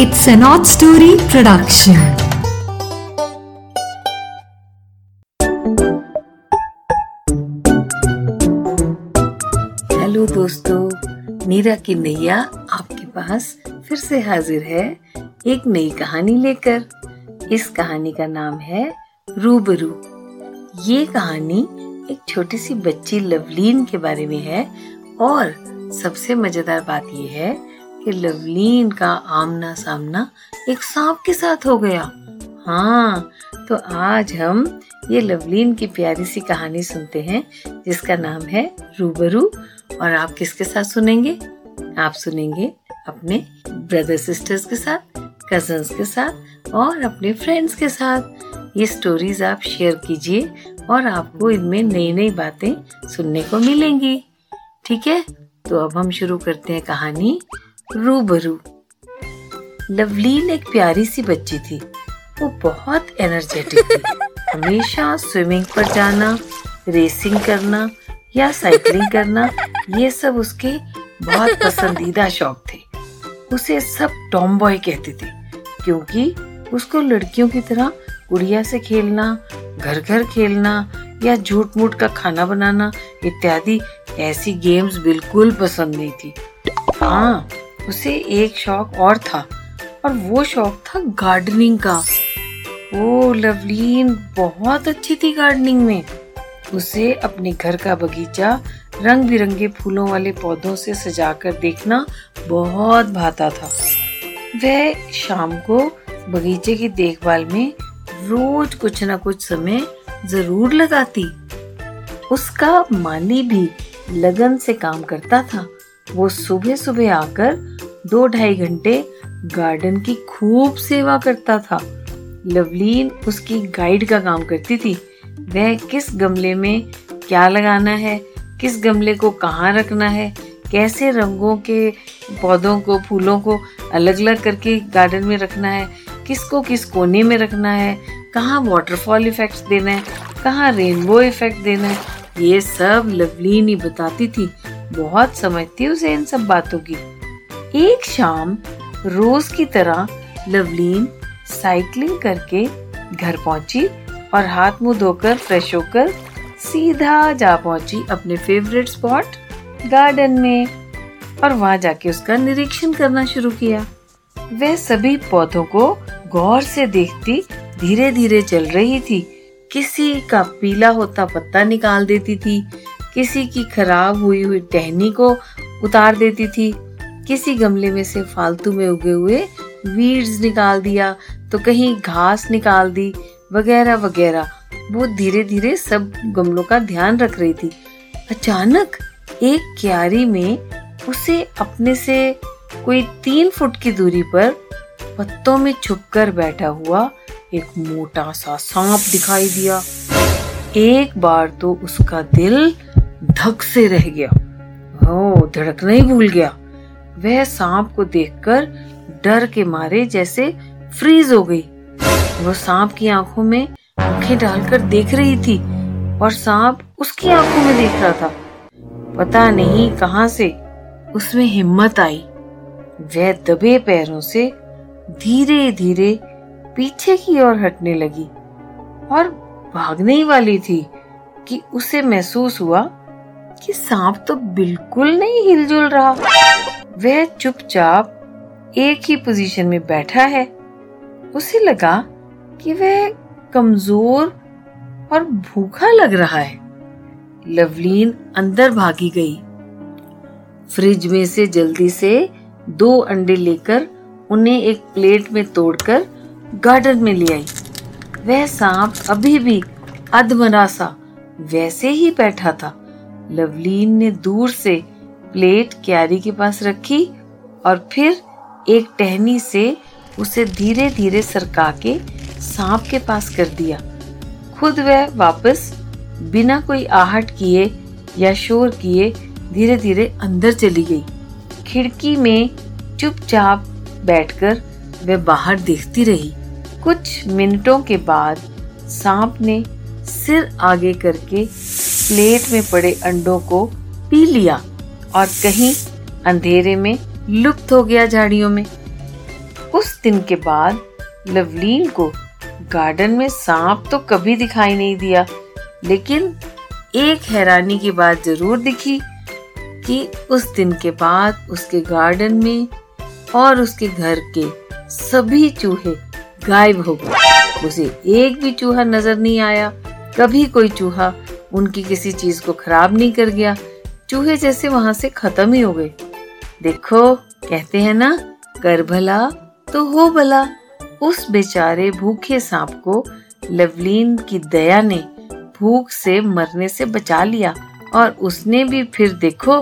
It's an odd story production. Hello दोस्तों, नीरा की नैया आपके पास फिर से हाजिर है एक नई कहानी लेकर इस कहानी का नाम है रूबरू ये कहानी एक छोटी सी बच्ची लवलीन के बारे में है और सबसे मज़ेदार बात यह है कि लवलीन का आमना सामना एक सांप के साथ हो गया। हाँ तो आज हम ये लवलीन की प्यारी सी कहानी सुनते हैं, जिसका नाम है रूबरू, और आप किसके साथ सुनेंगे? आप सुनेंगे अपने ब्रदर सिस्टर्स के साथ, कजन्स के साथ, और अपने फ्रेंड्स के साथ। ये स्टोरीज आप शेयर कीजिए, और आपको इनमें नई नई बातें सुनने को मिलेंगी। ठीक है? तो अब हम शुरू करते हैं कहानी। रूबरू। लवलीन एक प्यारी सी बच्ची थी। वो बहुत एनर्जेटिक थी। हमेशा स्विमिंग पर जाना रेसिंग करना या साइकिलिंग करना ये सब उसके बहुत पसंदीदा शौक थे। उसे सब टॉम बॉय कहते थे क्योंकि उसको लड़कियों की तरह गुड़िया से खेलना घर घर खेलना या झूठ मूठ का खाना बनाना इत्यादि ऐसी गेम्स बिल्कुल पसंद नहीं थी। हाँ उसे एक शौक और था, और वो शौक था गार्डनिंग का। ओ, लवलीन, बहुत अच्छी थी गार्डनिंग में। उसे अपने घर का बगीचा रंग बिरंगे फूलों वाले पौधों से सजाकर देखना बहुत भाता था। वह शाम को बगीचे की देखभाल में रोज कुछ न कुछ समय ज़रूर लगाती। उसका माली भी लगन से काम करता था। वो सुबह सुबह आकर दो ढाई घंटे गार्डन की खूब सेवा करता था। लवलीन उसकी गाइड का काम करती थी। वह किस गमले में क्या लगाना है, किस गमले को कहाँ रखना है, कैसे रंगों के, पौधों को, फूलों को अलग अलग करके गार्डन में रखना है, किसको किस कोने में रखना है, कहाँ वाटरफॉल इफेक्ट्स देना है, कहाँ रेनबो इफ़ेक्ट देना है, ये सब लवलीन ही बताती थी। बहुत समझती उसे इन सब बातों की। एक शाम रोज की तरह लवलीन साइकिलिंग करके घर पहुँची और हाथ मुँह धोकर फ्रेश होकर सीधा जा पहुँची अपने फेवरेट स्पॉट गार्डन में और वहाँ जाके उसका निरीक्षण करना शुरू किया। वह सभी पौधों को गौर से देखती धीरे धीरे चल रही थी। किसी का पीला होता पत्ता निकाल देती थी, किसी की खराब हुई हुई टहनी को उतार देती थी किसी गमले में से फालतू में उगे हुए वीड्स निकाल दिया तो कहीं घास निकाल दी, वगैरह वगैरह। वो धीरे धीरे सब गमलों का ध्यान रख रही थी। अचानक एक क्यारी में उसे अपने से कोई तीन फुट की दूरी पर पत्तों में छुपकर बैठा हुआ एक मोटा सा सांप दिखाई दिया। एक बार तो उसका दिल धक से रह गया। ओ धड़कना ही भूल गया। वह सांप को देखकर डर के मारे जैसे फ्रीज हो गई। वो सांप की आँखों में आँखें डालकर देख रही थी और सांप उसकी आँखों में देख रहा था। पता नहीं कहाँ से उसमें हिम्मत आई। वह दबे पैरों से धीरे धीरे पीछे की ओर हटने लगी और भागने ही वाली थी कि उसे महसूस हुआ कि सांप तो बिल्कुल नहीं हिलजुल रहा। वह चुपचाप एक ही पोजीशन में बैठा है। उसे लगा कि वह कमज़ोर और भूखा लग रहा है। लवलीन अंदर भागी गई। फ्रिज में से जल्दी से दो अंडे लेकर उन्हें एक प्लेट में तोड़कर गार्डन में ले आई। वह सांप अभी भी अधमरा सा, वैसे ही बैठा था। लवलीन ने दूर से प्लेट क्यारी के पास रखी और फिर एक टहनी से उसे धीरे धीरे सरका के सांप के पास कर दिया। खुद वह वापस बिना कोई आहट किए या शोर किए धीरे धीरे अंदर चली गई। खिड़की में चुपचाप बैठकर वह बाहर देखती रही। कुछ मिनटों के बाद सांप ने सिर आगे करके प्लेट में पड़े अंडों को पी लिया। और कहीं अंधेरे में, लुप्त हो गया झाड़ियों में। उस दिन के बाद, लवलीन को गार्डन में सांप तो कभी दिखाई नहीं दिया, लेकिन एक हैरानी की बात ज़रूर दिखी कि उस दिन के बाद उसके गार्डन में और उसके घर के सभी चूहे गायब हो गए। उसे एक भी चूहा नज़र नहीं आया। कभी कोई चूहा उनकी किसी चीज़ को खराब नहीं कर गया। चूहे जैसे वहाँ से खत्म ही हो गए। देखो, कहते हैं ना कर भला तो हो भला। उस बेचारे भूखे सांप को लवलीन की दया ने भूख से मरने से बचा लिया और उसने भी फिर देखो,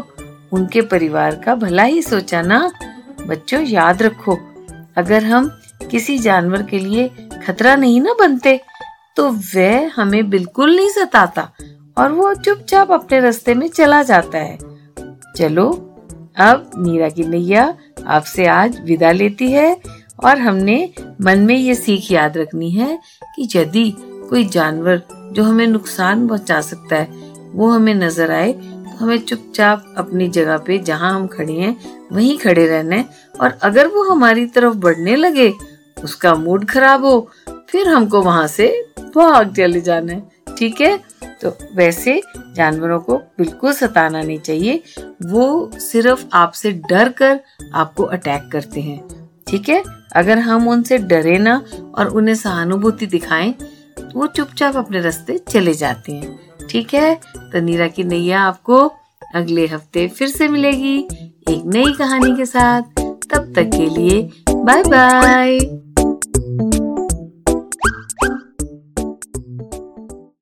उनके परिवार का भला ही सोचा ना। बच्चों, याद रखो, अगर हम किसी जानवर के लिए खतरा नहीं ना बनते तो वह हमें बिल्कुल नहीं सताता। और वो चुपचाप अपने रास्ते में चला जाता है। चलो, अब मीरा की नैया आपसे आज विदा लेती है और हमने मन में ये सीख याद रखनी है कि यदि कोई जानवर जो हमें नुकसान पहुँचा सकता है, वो हमें नज़र आए तो हमें चुपचाप अपनी जगह पे जहाँ हम खड़े हैं, वहीं खड़े रहना और अगर वो हमारी तरफ़ बढ़ने लगे, उसका मूड खराब हो, फिर हमको वहाँ से भाग चले जाना है। ठीक है? तो वैसे जानवरों को बिल्कुल सताना नहीं चाहिए। वो सिर्फ़ आपसे डर कर आपको अटैक करते हैं। ठीक है? अगर हम उनसे डरे ना और उन्हें सहानुभूति दिखाएँ तो वो चुपचाप अपने रास्ते चले जाते हैं। ठीक है? तो नीरा की नैया आपको अगले हफ़्ते फिर से मिलेगी एक नई कहानी के साथ। तब तक के लिए बाय बाय